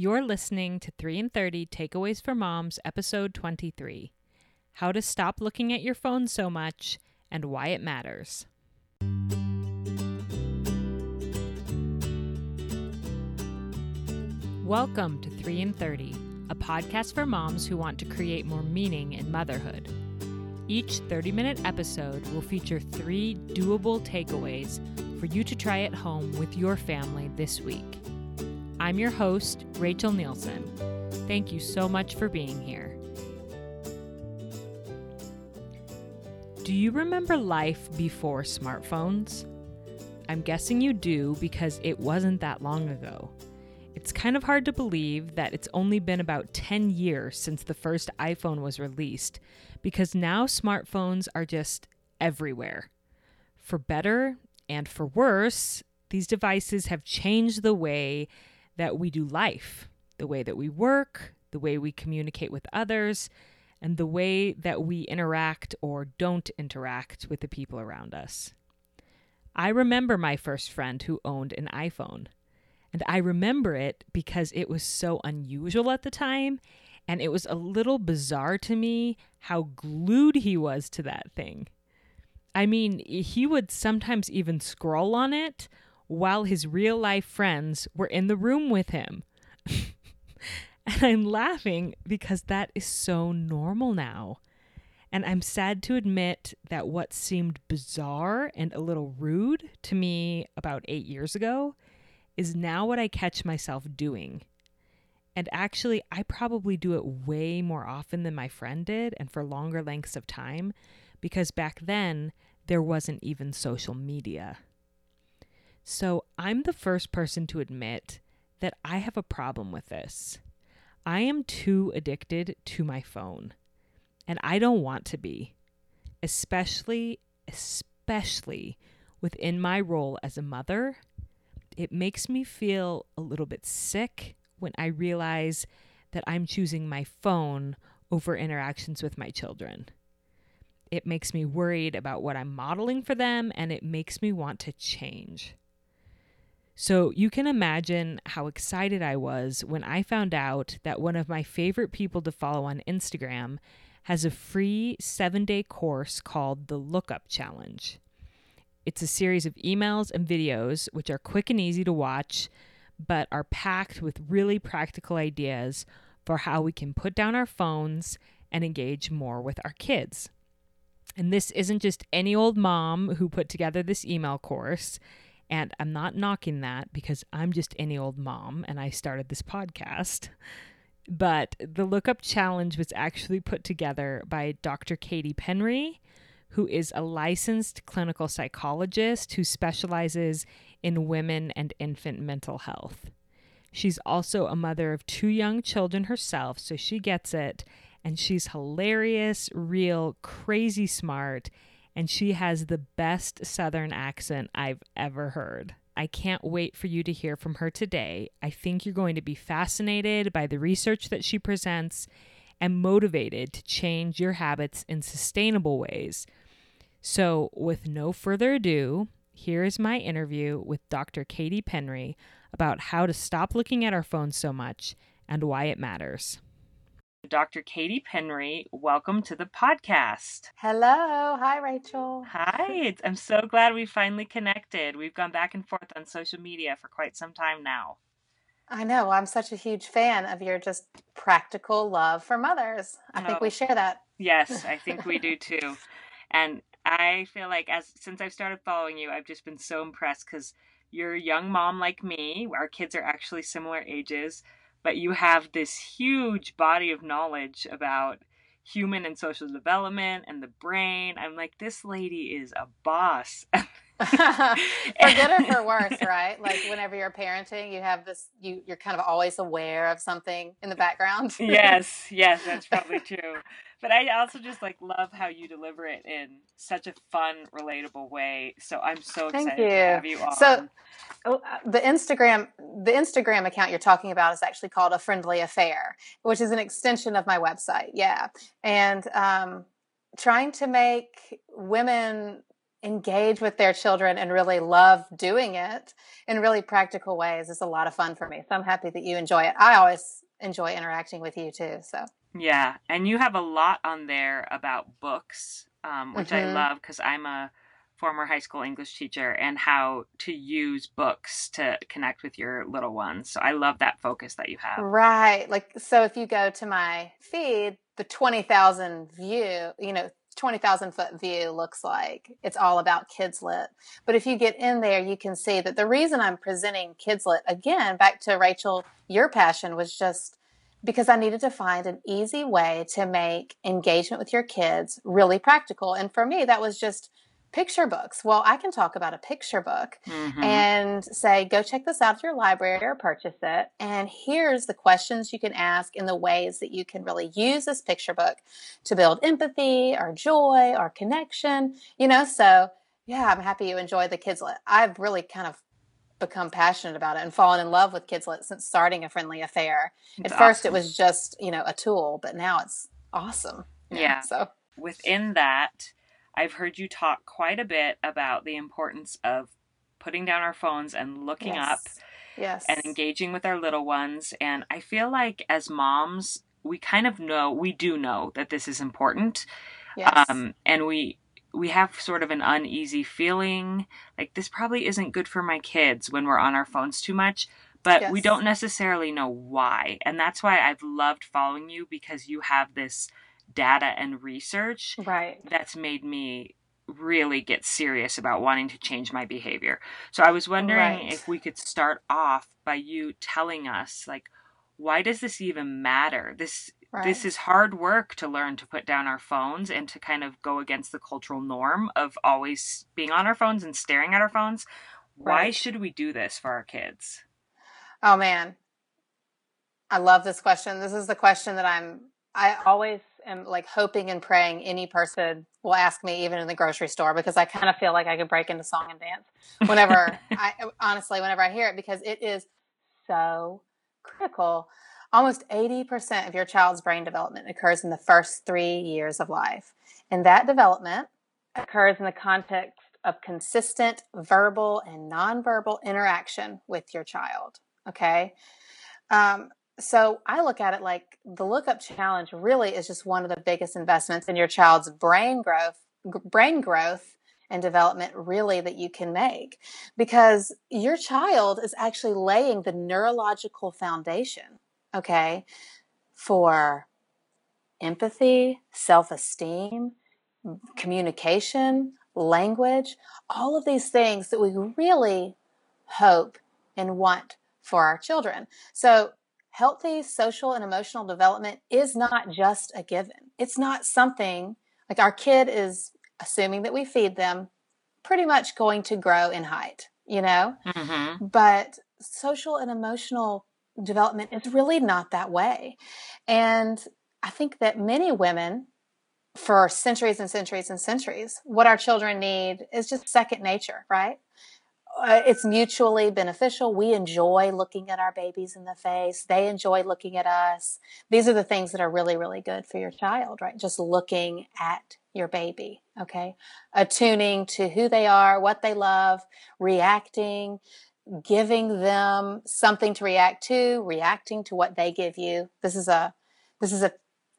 You're listening to 3 in 30 Takeaways for Moms, episode 23 How to Stop Looking at Your Phone So Much and Why It Matters. Welcome to 3 in 30, a podcast for moms who want to create more meaning in motherhood. Each 30 minute episode will feature three doable takeaways for you to try at home with your family this week. I'm your host, Rachel Nielsen. Thank you so much for being here. Do you remember life before smartphones? I'm guessing you do because it wasn't that long ago. It's kind of hard to believe that it's only been about 10 years since the first iPhone was released because now smartphones are just everywhere. For better and for worse, these devices have changed the way that we do life, the way that we work, the way we communicate with others, and the way that we interact or don't interact with the people around us. I remember my first friend who owned an iPhone. And I remember it because it was so unusual at the time. And it was a little bizarre to me how glued he was to that thing. I mean, he would sometimes even scroll on it while his real life friends were in the room with him. and I'm laughing because that is so normal now. And I'm sad to admit that what seemed bizarre and a little rude to me about eight years ago is now what I catch myself doing. And actually, I probably do it way more often than my friend did and for longer lengths of time because back then there wasn't even social media. So I'm the first person to admit that I have a problem with this. I am too addicted to my phone, and I don't want to be, especially, especially within my role as a mother. It makes me feel a little bit sick when I realize that I'm choosing my phone over interactions with my children. It makes me worried about what I'm modeling for them, and it makes me want to change. So you can imagine how excited I was when I found out that one of my favorite people to follow on Instagram has a free seven day course called the Lookup Challenge. It's a series of emails and videos which are quick and easy to watch, but are packed with really practical ideas for how we can put down our phones and engage more with our kids. And this isn't just any old mom who put together this email course. And I'm not knocking that because I'm just any old mom and I started this podcast. But the Lookup Challenge was actually put together by Dr. Katie Penry, who is a licensed clinical psychologist who specializes in women and infant mental health. She's also a mother of two young children herself, so she gets it. And she's hilarious, real, crazy smart, and she has the best Southern accent I've ever heard. I can't wait for you to hear from her today. I think you're going to be fascinated by the research that she presents and motivated to change your habits in sustainable ways. So, with no further ado, here is my interview with Dr. Katie Penry about how to stop looking at our phones so much and why it matters. Dr. Katie Penry, welcome to the podcast. Hello. Hi, Rachel. Hi. I'm so glad we finally connected. We've gone back and forth on social media for quite some time now. I know. I'm such a huge fan of your just practical love for mothers. I oh, think we oh. share that. Yes, I think we do too. And I feel like as since I've started following you, I've just been so impressed because you're a young mom like me. Our kids are actually similar ages but you have this huge body of knowledge about human and social development and the brain. I'm like, this lady is a boss. for good or for worse, right? Like whenever you're parenting, you have this you you're kind of always aware of something in the background. yes, yes, that's probably true. But I also just like love how you deliver it in such a fun, relatable way. So I'm so excited to have you on. So oh, uh, the Instagram the Instagram account you're talking about is actually called a friendly affair, which is an extension of my website. Yeah. And um trying to make women engage with their children and really love doing it in really practical ways is a lot of fun for me. So I'm happy that you enjoy it. I always enjoy interacting with you too. So yeah, and you have a lot on there about books, um, which mm-hmm. I love because I'm a former high school English teacher and how to use books to connect with your little ones. So I love that focus that you have. Right. Like so if you go to my feed, the 20,000 view, you know, 20,000 foot view looks like. It's all about Kidslit. But if you get in there, you can see that the reason I'm presenting Kidslit again, back to Rachel, your passion was just because I needed to find an easy way to make engagement with your kids really practical. And for me, that was just picture books. Well, I can talk about a picture book mm-hmm. and say, go check this out at your library or purchase it. And here's the questions you can ask in the ways that you can really use this picture book to build empathy or joy or connection, you know? So, yeah, I'm happy you enjoy the Kidslit. I've really kind of become passionate about it and fallen in love with Kidslit since starting a friendly affair. At first, it was just, you know, a tool, but now it's awesome. Yeah. So, within that, I've heard you talk quite a bit about the importance of putting down our phones and looking yes. up yes. and engaging with our little ones. And I feel like as moms, we kind of know, we do know that this is important. Yes. Um, and we, we have sort of an uneasy feeling like this probably isn't good for my kids when we're on our phones too much but yes. we don't necessarily know why and that's why i've loved following you because you have this data and research right that's made me really get serious about wanting to change my behavior. So I was wondering right. if we could start off by you telling us like why does this even matter? This right. this is hard work to learn to put down our phones and to kind of go against the cultural norm of always being on our phones and staring at our phones. Right. Why should we do this for our kids? Oh man. I love this question. This is the question that I'm I always am like hoping and praying any person will ask me, even in the grocery store, because I kind of feel like I could break into song and dance whenever I honestly, whenever I hear it, because it is so critical. Almost 80% of your child's brain development occurs in the first three years of life. And that development occurs in the context of consistent verbal and nonverbal interaction with your child. Okay. Um, so I look at it like the lookup challenge really is just one of the biggest investments in your child's brain growth, brain growth and development really that you can make because your child is actually laying the neurological foundation, okay, for empathy, self-esteem, communication, language, all of these things that we really hope and want for our children. So healthy social and emotional development is not just a given. It's not something like our kid is assuming that we feed them pretty much going to grow in height, you know? Mm-hmm. But social and emotional development is really not that way. And I think that many women for centuries and centuries and centuries, what our children need is just second nature, right? uh, it's mutually beneficial. We enjoy looking at our babies in the face. They enjoy looking at us. These are the things that are really, really good for your child, right? Just looking at your baby. Okay. Attuning to who they are, what they love, reacting, giving them something to react to, reacting to what they give you. This is a, this is a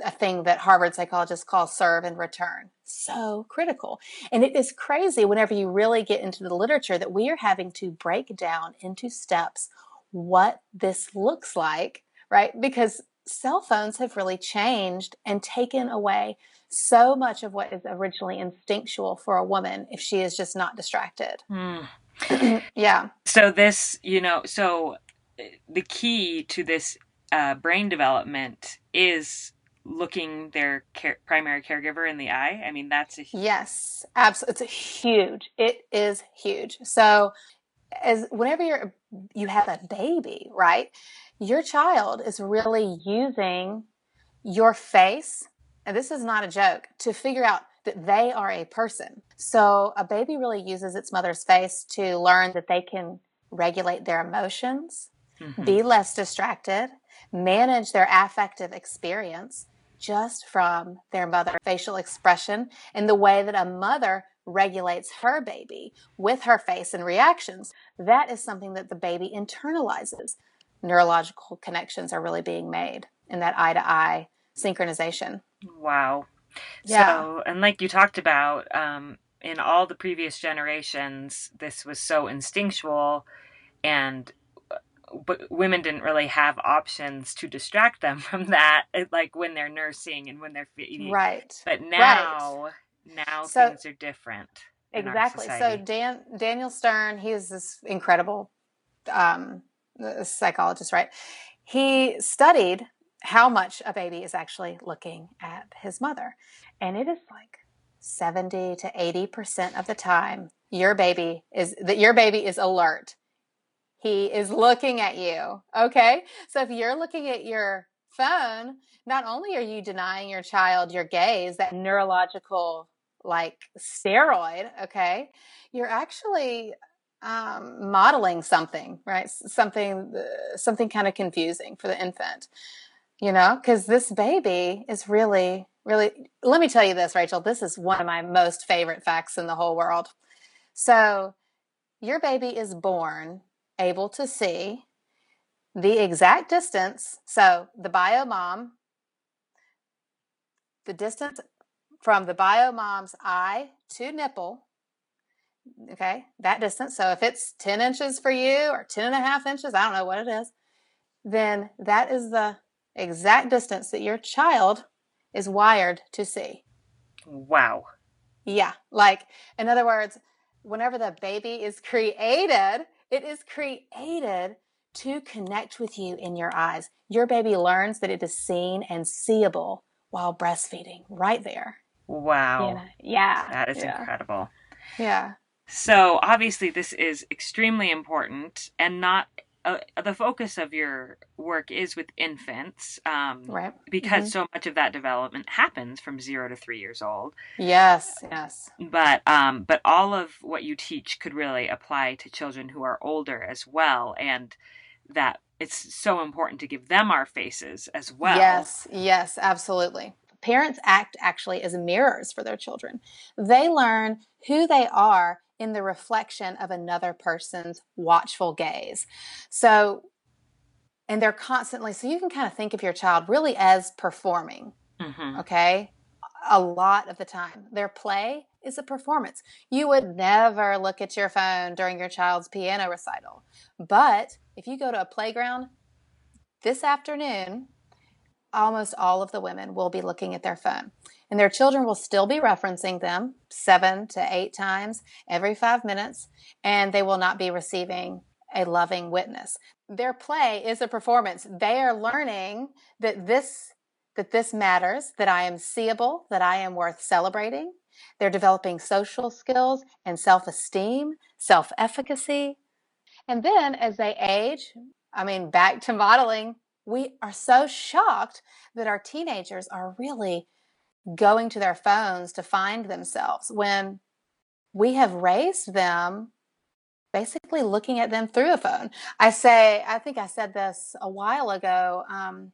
a thing that Harvard psychologists call serve and return. So critical. And it is crazy whenever you really get into the literature that we are having to break down into steps what this looks like, right? Because cell phones have really changed and taken away so much of what is originally instinctual for a woman if she is just not distracted. Mm. yeah. So, this, you know, so uh, the key to this uh, brain development is looking their care, primary caregiver in the eye. I mean, that's a huge... yes, absolutely. It's a huge. It is huge. So, as whenever you're you have a baby, right? Your child is really using your face, and this is not a joke, to figure out that they are a person. So, a baby really uses its mother's face to learn that they can regulate their emotions, mm-hmm. be less distracted, manage their affective experience just from their mother facial expression and the way that a mother regulates her baby with her face and reactions, that is something that the baby internalizes. Neurological connections are really being made in that eye to eye synchronization. Wow. Yeah. So, and like you talked about, um, in all the previous generations, this was so instinctual, and uh, but women didn't really have options to distract them from that, like when they're nursing and when they're feeding. Right. But now, right. now so, things are different. Exactly. So Dan Daniel Stern, he is this incredible um, psychologist, right? He studied how much a baby is actually looking at his mother, and it is like 70 to 80% of the time your baby is that your baby is alert. He is looking at you. Okay? So if you're looking at your phone, not only are you denying your child your gaze, that neurological like steroid, okay? You're actually um, modeling something, right? Something, uh, something kind of confusing for the infant, you know, because this baby is really really let me tell you this rachel this is one of my most favorite facts in the whole world. So your baby is born able to see the exact distance so the bio mom the distance from the bio mom's eye to nipple okay that distance so if it's 10 inches for you or 10 and a half inches i don't know what it is then that is the exact distance that your child is wired to see. Wow. Yeah. Like, in other words, whenever the baby is created, it is created to connect with you in your eyes. Your baby learns that it is seen and seeable while breastfeeding right there. Wow. You know? Yeah. That is yeah. incredible. Yeah. So, obviously, this is extremely important and not uh, the focus of your work is with infants, um, right? Because mm-hmm. so much of that development happens from zero to three years old. Yes, yes. But um, but all of what you teach could really apply to children who are older as well, and that it's so important to give them our faces as well. Yes, yes, absolutely. Parents act actually as mirrors for their children. They learn who they are in the reflection of another person's watchful gaze. So, and they're constantly, so you can kind of think of your child really as performing, mm-hmm. okay? A lot of the time. Their play is a performance. You would never look at your phone during your child's piano recital. But if you go to a playground this afternoon, almost all of the women will be looking at their phone and their children will still be referencing them seven to eight times every five minutes, and they will not be receiving a loving witness. Their play is a performance. They are learning that this that this matters, that I am seeable, that I am worth celebrating. They're developing social skills and self-esteem, self-efficacy. And then as they age, I mean back to modeling, we are so shocked that our teenagers are really going to their phones to find themselves when we have raised them basically looking at them through a phone. I say, I think I said this a while ago, um,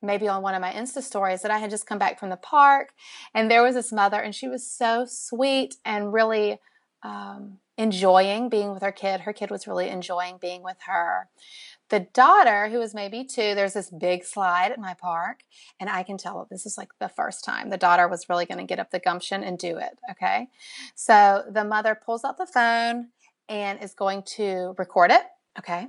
maybe on one of my Insta stories, that I had just come back from the park and there was this mother and she was so sweet and really um, enjoying being with her kid. Her kid was really enjoying being with her. The daughter, who was maybe two, there's this big slide at my park, and I can tell this is like the first time the daughter was really going to get up the gumption and do it. Okay. So the mother pulls out the phone and is going to record it. Okay.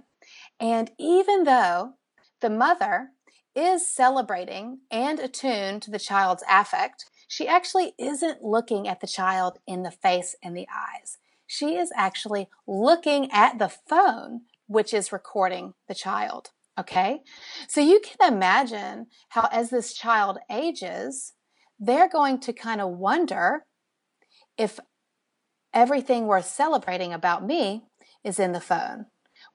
And even though the mother is celebrating and attuned to the child's affect, she actually isn't looking at the child in the face and the eyes. She is actually looking at the phone which is recording the child. Okay. So you can imagine how, as this child ages, they're going to kind of wonder if everything worth celebrating about me is in the phone.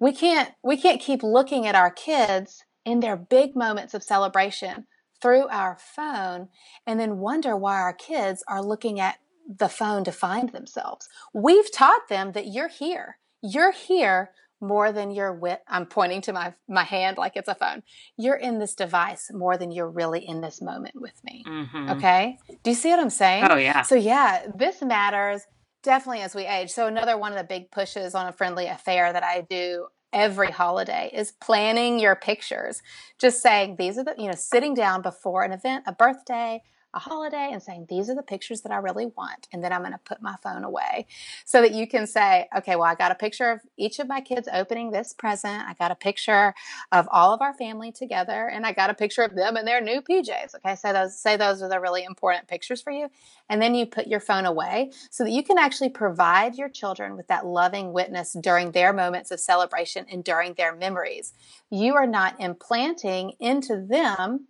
We can't, we can't keep looking at our kids in their big moments of celebration through our phone and then wonder why our kids are looking at the phone to find themselves. We've taught them that you're here. You're here more than you're with I'm pointing to my my hand like it's a phone. You're in this device more than you're really in this moment with me. Mm-hmm. Okay? Do you see what I'm saying? Oh yeah. So yeah, this matters. definitely as we age. So another one of the big pushes on a friendly affair that I do every holiday is planning your pictures. Just saying these are the, you know, sitting down before an event, a birthday, a holiday and saying, these are the pictures that I really want. And then I'm going to put my phone away so that you can say, okay, well, I got a picture of each of my kids opening this present. I got a picture of all of our family together and I got a picture of them in their new PJs. Okay. So those, say those are the really important pictures for you. And then you put your phone away so that you can actually provide your children with that loving witness during their moments of celebration and during their memories. You are not implanting into them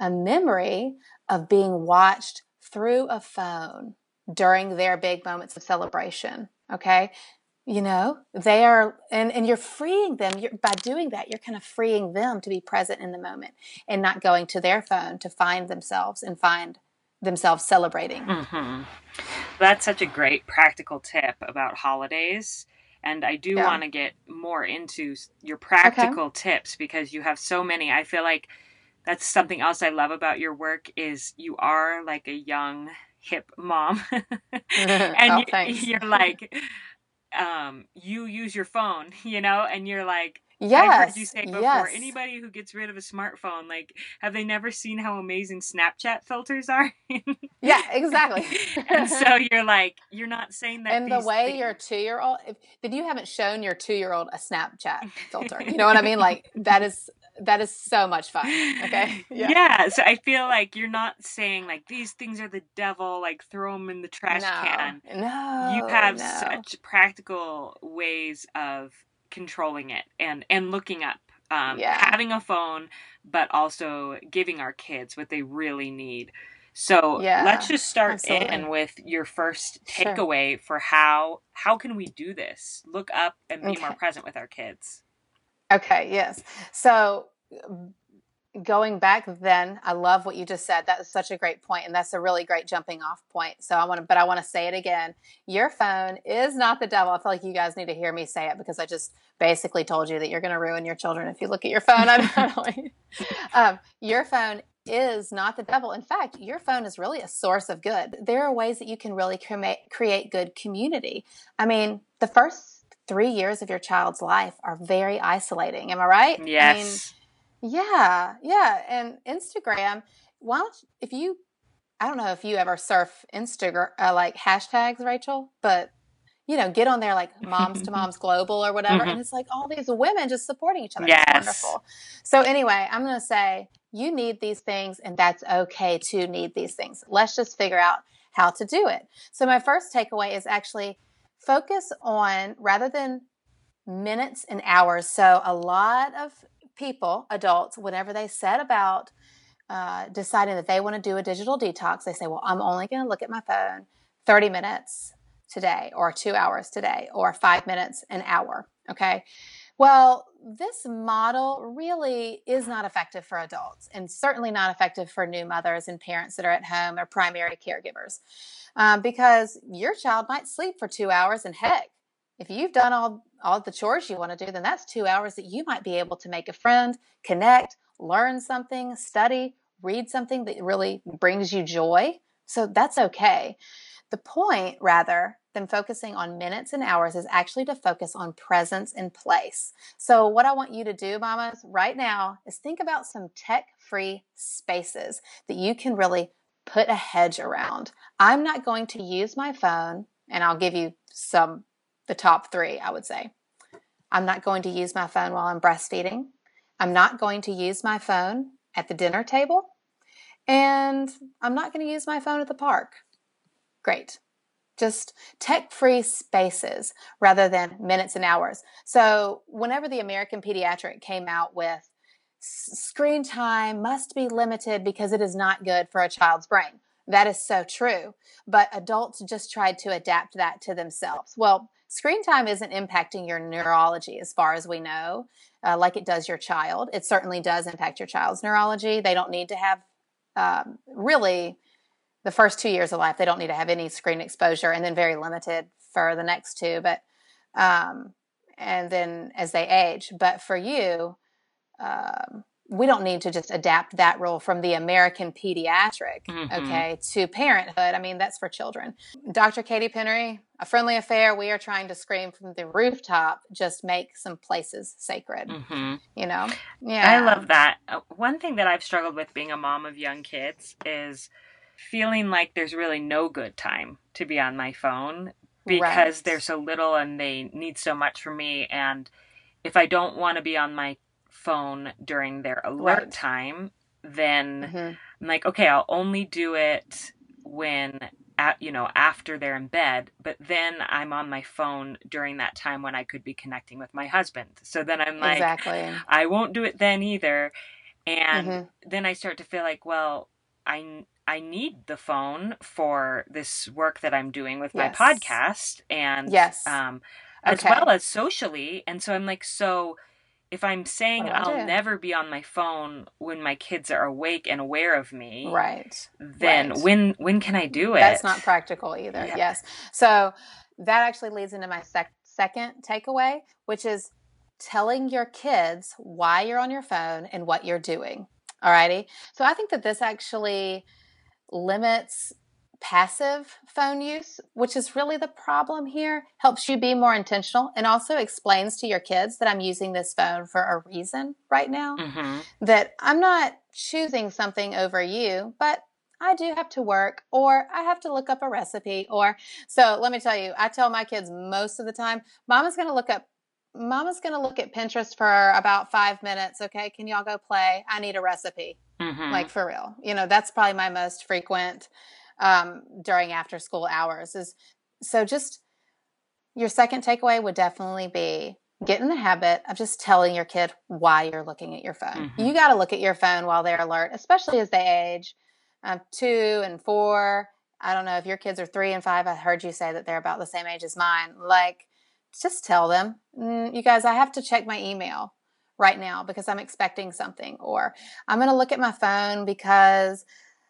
a memory of being watched through a phone during their big moments of celebration. Okay. You know, they are, and, and you're freeing them you're, by doing that. You're kind of freeing them to be present in the moment and not going to their phone to find themselves and find themselves celebrating. Mm-hmm. That's such a great practical tip about holidays. And I do yeah. want to get more into your practical okay. tips because you have so many. I feel like that's something else I love about your work is you are like a young hip mom and oh, you, are like um you use your phone you know and you're like Yes. You say before. Yes. Anybody who gets rid of a smartphone, like, have they never seen how amazing Snapchat filters are? yeah, exactly. and so you're like, you're not saying that. And the way things... your two year old, if you haven't shown your two year old a Snapchat filter, you know what I mean? Like that is that is so much fun. Okay. Yeah. yeah. So I feel like you're not saying like these things are the devil, like throw them in the trash no, can. No. You have no. such practical ways of controlling it and and looking up um, yeah. having a phone, but also giving our kids what they really need. So yeah, let's just start absolutely. in with your first takeaway sure. for how how can we do this? Look up and be okay. more present with our kids. Okay, yes. So going back then, I love what you just said. That is such a great point, and that's a really great jumping off point. So I want to, but I want to say it again. Your phone is not the devil. I feel like you guys need to hear me say it because I just basically told you that you're going to ruin your children if you look at your phone. I'm um, your phone is not the devil. In fact, your phone is really a source of good. There are ways that you can really create create good community. I mean, the first three years of your child's life are very isolating. Am I right? Yes. I mean, yeah, yeah. And Instagram, why don't if you, I don't know if you ever surf Instagram uh, like hashtags, Rachel, but you know, get on there like moms to moms global or whatever. Mm-hmm. And it's like all these women just supporting each other. Yes. It's wonderful. So anyway, I'm going to say you need these things and that's okay to need these things. Let's just figure out how to do it. So my first takeaway is actually focus on rather than minutes and hours. So, a lot of people, adults, whenever they set about uh, deciding that they want to do a digital detox, they say, Well, I'm only going to look at my phone 30 minutes today, or two hours today, or five minutes an hour. Okay. Well, this model really is not effective for adults and certainly not effective for new mothers and parents that are at home or primary caregivers um, because your child might sleep for two hours and heck if you've done all all the chores you want to do then that's two hours that you might be able to make a friend connect learn something study read something that really brings you joy so that's okay the point rather than focusing on minutes and hours is actually to focus on presence and place. So, what I want you to do, mamas, right now is think about some tech free spaces that you can really put a hedge around. I'm not going to use my phone, and I'll give you some, the top three, I would say. I'm not going to use my phone while I'm breastfeeding. I'm not going to use my phone at the dinner table. And I'm not going to use my phone at the park. Great. Just tech free spaces rather than minutes and hours. So, whenever the American Pediatric came out with screen time must be limited because it is not good for a child's brain. That is so true. But adults just tried to adapt that to themselves. Well, screen time isn't impacting your neurology as far as we know, uh, like it does your child. It certainly does impact your child's neurology. They don't need to have um, really the first two years of life, they don't need to have any screen exposure and then very limited for the next two. But, um, and then as they age. But for you, um, we don't need to just adapt that rule from the American pediatric, mm-hmm. okay, to parenthood. I mean, that's for children. Dr. Katie Penry, a friendly affair. We are trying to scream from the rooftop, just make some places sacred. Mm-hmm. You know? Yeah. I love that. Uh, one thing that I've struggled with being a mom of young kids is feeling like there's really no good time to be on my phone because right. there's so little and they need so much from me. And if I don't want to be on my phone during their alert right. time, then mm-hmm. I'm like, okay, I'll only do it when at, you know after they're in bed but then i'm on my phone during that time when i could be connecting with my husband so then i'm like exactly. i won't do it then either and mm-hmm. then i start to feel like well i i need the phone for this work that i'm doing with yes. my podcast and yes um as okay. well as socially and so i'm like so if I'm saying I'll never be on my phone when my kids are awake and aware of me, right? Then right. when when can I do it? That's not practical either. Yeah. Yes. So that actually leads into my sec- second takeaway, which is telling your kids why you're on your phone and what you're doing. Alrighty. So I think that this actually limits passive phone use, which is really the problem here, helps you be more intentional and also explains to your kids that I'm using this phone for a reason right now. Mm-hmm. That I'm not choosing something over you, but I do have to work or I have to look up a recipe or so let me tell you, I tell my kids most of the time, mama's going to look up Mama's going to look at Pinterest for about five minutes. Okay. Can y'all go play? I need a recipe. Mm-hmm. Like for real. You know, that's probably my most frequent um, during after school hours is so just your second takeaway would definitely be get in the habit of just telling your kid why you're looking at your phone. Mm-hmm. You got to look at your phone while they're alert, especially as they age um, two and four. I don't know if your kids are three and five. I heard you say that they're about the same age as mine. Like, just tell them, mm, you guys, I have to check my email right now because I'm expecting something, or I'm going to look at my phone because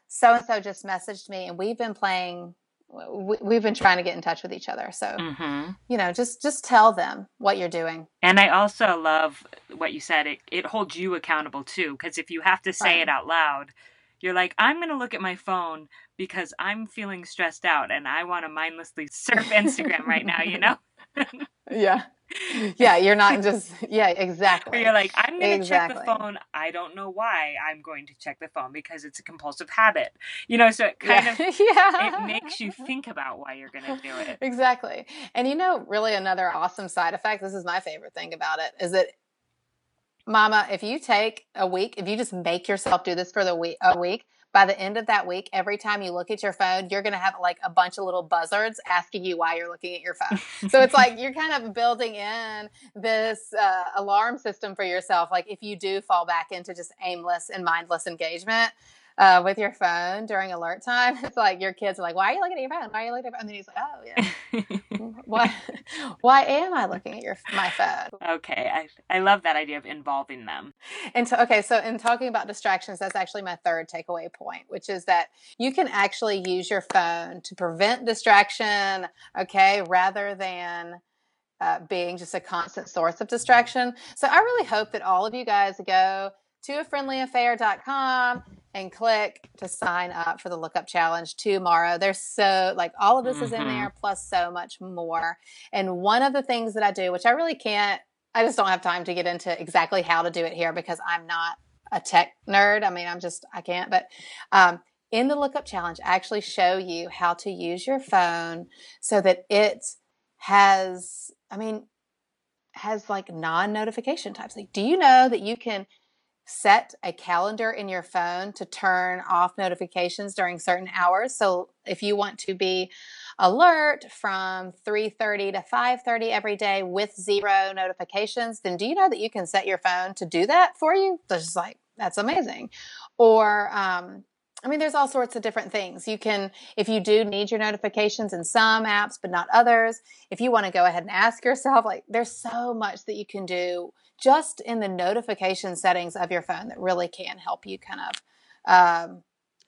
so and so just messaged me and we've been playing we, have been trying to get in touch with each other. So mm-hmm. you know just just tell them what you're doing. And i also love what you said. It, it holds you accountable too because if you have to say right. it out loud you're like i'm going to look at my phone because i'm feeling stressed out and i want to mindlessly surf instagram right now you know? Yeah yeah, you're not just yeah, exactly. you're like, I'm gonna exactly. check the phone. I don't know why I'm going to check the phone because it's a compulsive habit. You know, so it kind yeah. of yeah. it makes you think about why you're gonna do it. Exactly. And you know, really another awesome side effect, this is my favorite thing about it, is that Mama, if you take a week, if you just make yourself do this for the week a week, by the end of that week, every time you look at your phone, you're going to have like a bunch of little buzzards asking you why you're looking at your phone. so it's like you're kind of building in this uh, alarm system for yourself. Like if you do fall back into just aimless and mindless engagement, uh, with your phone during alert time. It's like your kids are like, "Why are you looking at your phone? Why are you looking at your phone?" And then he's like, "Oh yeah, why? Why am I looking at your my phone?" Okay, I I love that idea of involving them. And so, okay, so in talking about distractions, that's actually my third takeaway point, which is that you can actually use your phone to prevent distraction. Okay, rather than uh, being just a constant source of distraction. So I really hope that all of you guys go to a friendlyaffair.com and click to sign up for the lookup challenge tomorrow. There's so like all of this mm-hmm. is in mm-hmm. there plus so much more. And one of the things that I do, which I really can't, I just don't have time to get into exactly how to do it here because I'm not a tech nerd. I mean, I'm just, I can't, but, um, in the lookup challenge, I actually show you how to use your phone so that it has, I mean, has like non notification types. Like, do you know that you can set a calendar in your phone to turn off notifications during certain hours. So if you want to be alert from 3:30 to 5:30 every day with zero notifications, then do you know that you can set your phone to do that for you? That's like that's amazing. Or um, I mean, there's all sorts of different things. You can, if you do need your notifications in some apps, but not others, if you want to go ahead and ask yourself, like, there's so much that you can do just in the notification settings of your phone that really can help you kind of um,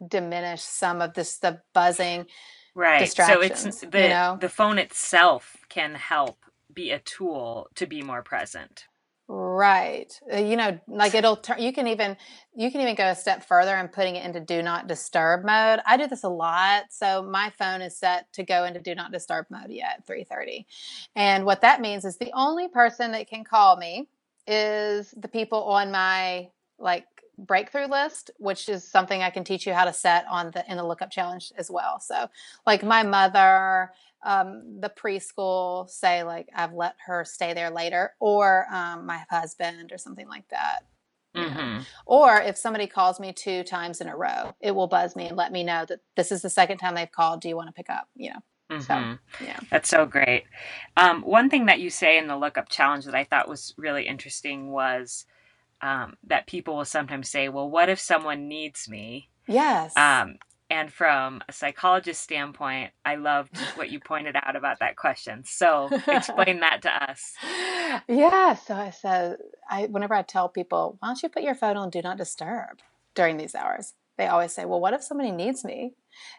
diminish some of this the buzzing right so it's the you know? the phone itself can help be a tool to be more present Right. Uh, you know, like it'll turn, you can even, you can even go a step further and putting it into do not disturb mode. I do this a lot. So my phone is set to go into do not disturb mode yet 330. And what that means is the only person that can call me is the people on my like breakthrough list, which is something I can teach you how to set on the, in the lookup challenge as well. So like my mother, um, the preschool say like I've let her stay there later, or um, my husband or something like that. Mm-hmm. Or if somebody calls me two times in a row, it will buzz me and let me know that this is the second time they've called. Do you want to pick up? You know. Mm-hmm. So, yeah. That's so great. Um, one thing that you say in the lookup challenge that I thought was really interesting was um, that people will sometimes say, well, what if someone needs me? Yes. Um, and from a psychologist standpoint, I loved what you pointed out about that question. So explain that to us. Yeah. So I said, I whenever I tell people, why don't you put your phone on do not disturb during these hours? They always say, well, what if somebody needs me?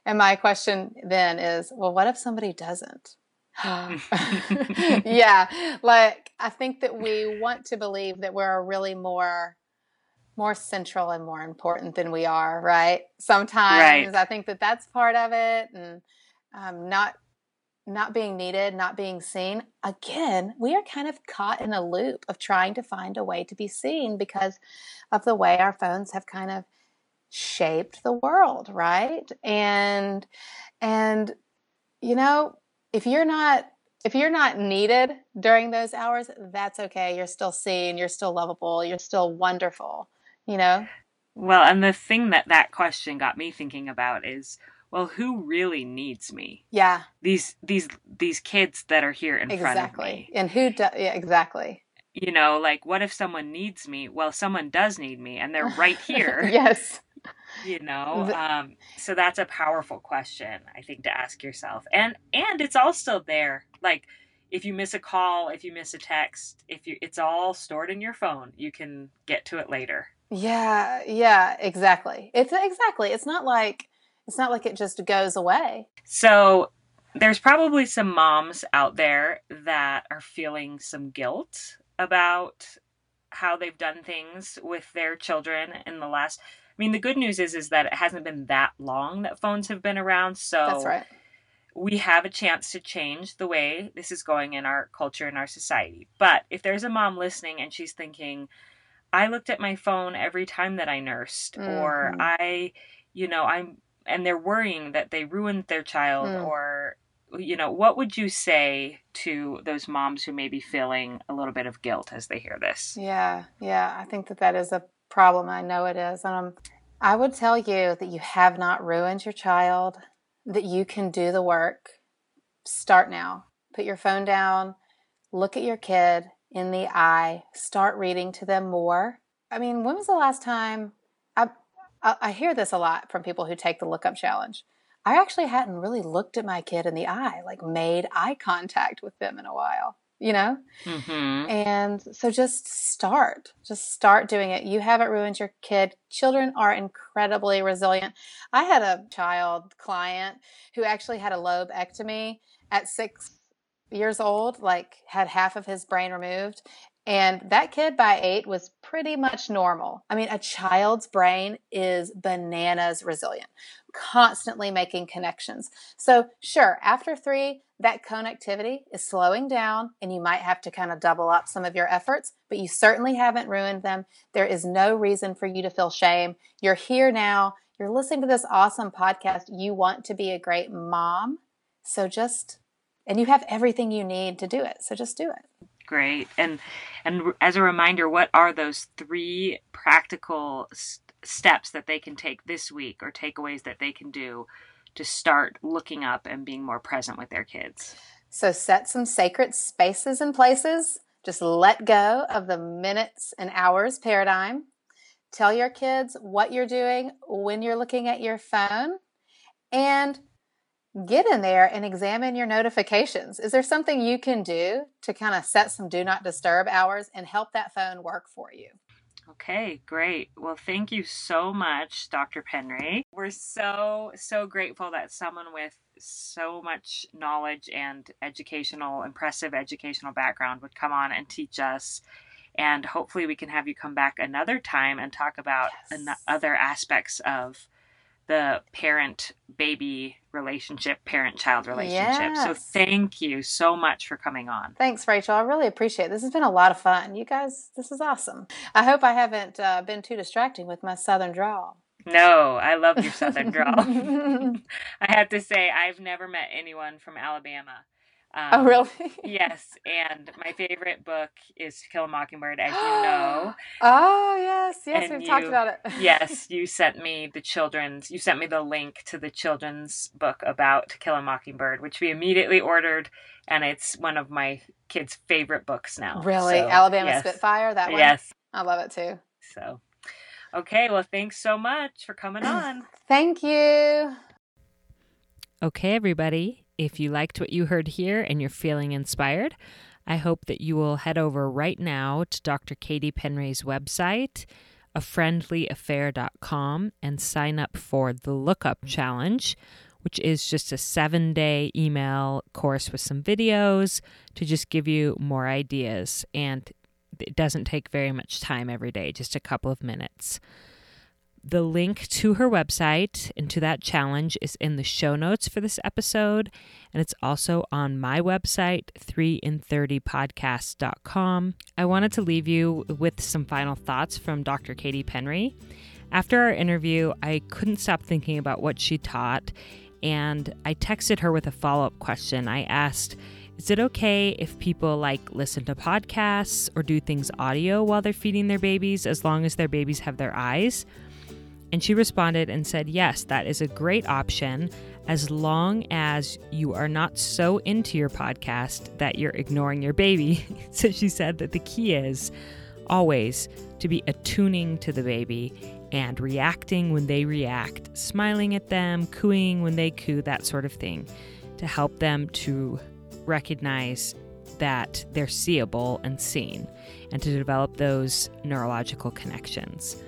And my question then is, well, what if somebody doesn't? yeah. Like I think that we want to believe that we're really more more central and more important than we are, right? Sometimes right. I think that that's part of it, and um, not not being needed, not being seen. Again, we are kind of caught in a loop of trying to find a way to be seen because of the way our phones have kind of shaped the world, right? And and you know, if you're not if you're not needed during those hours, that's okay. You're still seen, you're still lovable, you're still wonderful you know? Well, and the thing that that question got me thinking about is well who really needs me yeah these these these kids that are here in exactly. front of me Exactly. and who do, yeah exactly you know like what if someone needs me well someone does need me and they're right here yes you know um so that's a powerful question i think to ask yourself and and it's all still there like if you miss a call if you miss a text if you it's all stored in your phone you can get to it later yeah, yeah, exactly. It's exactly. It's not like it's not like it just goes away. So there's probably some moms out there that are feeling some guilt about how they've done things with their children in the last mean the good news is is that it hasn't been that long that phones have been around so That's right. We have a chance to change the way this is going in our culture and our society. But if there's a mom listening and she's thinking, I looked at my phone every time that I nursed, mm-hmm. or I, you know, I'm, and they're worrying that they ruined their child, mm. or, you know, what would you say to those moms who may be feeling a little bit of guilt as they hear this? Yeah, yeah, I think that that is a problem. I know it is. And um, I would tell you that you have not ruined your child, that you can do the work. Start now. Put your phone down, look at your kid, in the eye, start reading to them more. I mean, when was the last time I, I, I hear this a lot from people who take the look up challenge. I actually hadn't really looked at my kid in the eye, like made eye contact with them in a while, you know? Mm-hmm. And so just start, just start doing it. You haven't ruined your kid. Children are incredibly resilient. I had a child client who actually had a lobectomy at six years old, like had half of his brain removed. And that kid by eight was pretty much normal. I mean, a child's brain is bananas resilient, constantly making connections. So, sure, after three, that connectivity is slowing down and you might have to kind of double up some of your efforts, but you certainly haven't ruined them. There is no reason for you to feel shame. You're here now. You're listening to this awesome podcast. You want to be a great mom. So just and you have everything you need to do it. So just do it. Great. And and as a reminder, what are those three practical steps that they can take this week or takeaways that they can do to start looking up and being more present with their kids? So set some sacred spaces and places. Just let go of the minutes and hours paradigm. Tell your kids what you're doing when you're looking at your phone and get in there and examine your notifications. Is there something you can do to kind of set some do not disturb hours and help that phone work for you? Okay, great. Well, thank you so much, Dr. Penry. We're so, so grateful that someone with so much knowledge and educational, impressive educational background would come on and teach us And hopefully, we can have you come back another time and talk about yes. an- other aspects of the parent baby relationship, parent child relationship. Yes. So thank you so much for coming on. Thanks, Rachel. I really appreciate it. This has been a lot of fun. You guys, this is awesome. I hope I haven't uh, been too distracting with my southern drawl. No, I love your southern drawl. I have to say, I've never met anyone from Alabama um, oh, really? yes. And my favorite book is To Kill a Mockingbird, as you know. Oh, yes. Yes, and we've you, talked about it. yes, you sent me the children's, you sent me the link to the children's book about To Kill a Mockingbird, which we immediately ordered. And it's one of my kids' favorite books now. Really? So, Alabama yes. Spitfire? That one? Yes. I love it too. So, okay. Well, thanks so much for coming on. Thank you. Okay, everybody. If you liked what you heard here and you're feeling inspired, I hope that you will head over right now to Dr. Katie Penry's website, afriendlyaffair.com, and sign up for the Lookup Challenge, which is just a seven day email course with some videos to just give you more ideas. And it doesn't take very much time every day, just a couple of minutes. The link to her website and to that challenge is in the show notes for this episode, and it's also on my website, 3in30podcast.com. I wanted to leave you with some final thoughts from Dr. Katie Penry. After our interview, I couldn't stop thinking about what she taught, and I texted her with a follow up question. I asked, is it okay if people like listen to podcasts or do things audio while they're feeding their babies as long as their babies have their eyes? And she responded and said, Yes, that is a great option as long as you are not so into your podcast that you're ignoring your baby. so she said that the key is always to be attuning to the baby and reacting when they react, smiling at them, cooing when they coo, that sort of thing, to help them to recognize that they're seeable and seen and to develop those neurological connections.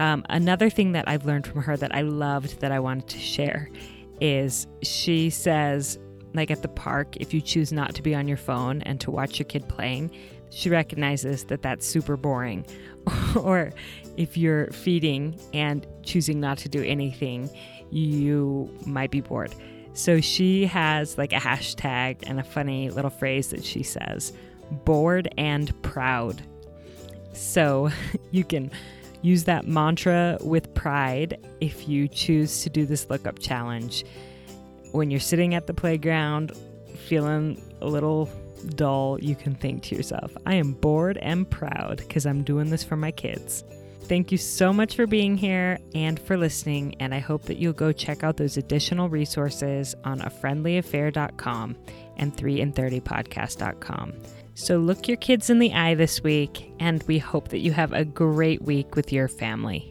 Um, another thing that I've learned from her that I loved that I wanted to share is she says, like at the park, if you choose not to be on your phone and to watch your kid playing, she recognizes that that's super boring. or if you're feeding and choosing not to do anything, you might be bored. So she has like a hashtag and a funny little phrase that she says bored and proud. So you can Use that mantra with pride if you choose to do this lookup challenge. When you're sitting at the playground feeling a little dull, you can think to yourself, I am bored and proud because I'm doing this for my kids. Thank you so much for being here and for listening, and I hope that you'll go check out those additional resources on afriendlyaffair.com and 3in30podcast.com. So look your kids in the eye this week, and we hope that you have a great week with your family.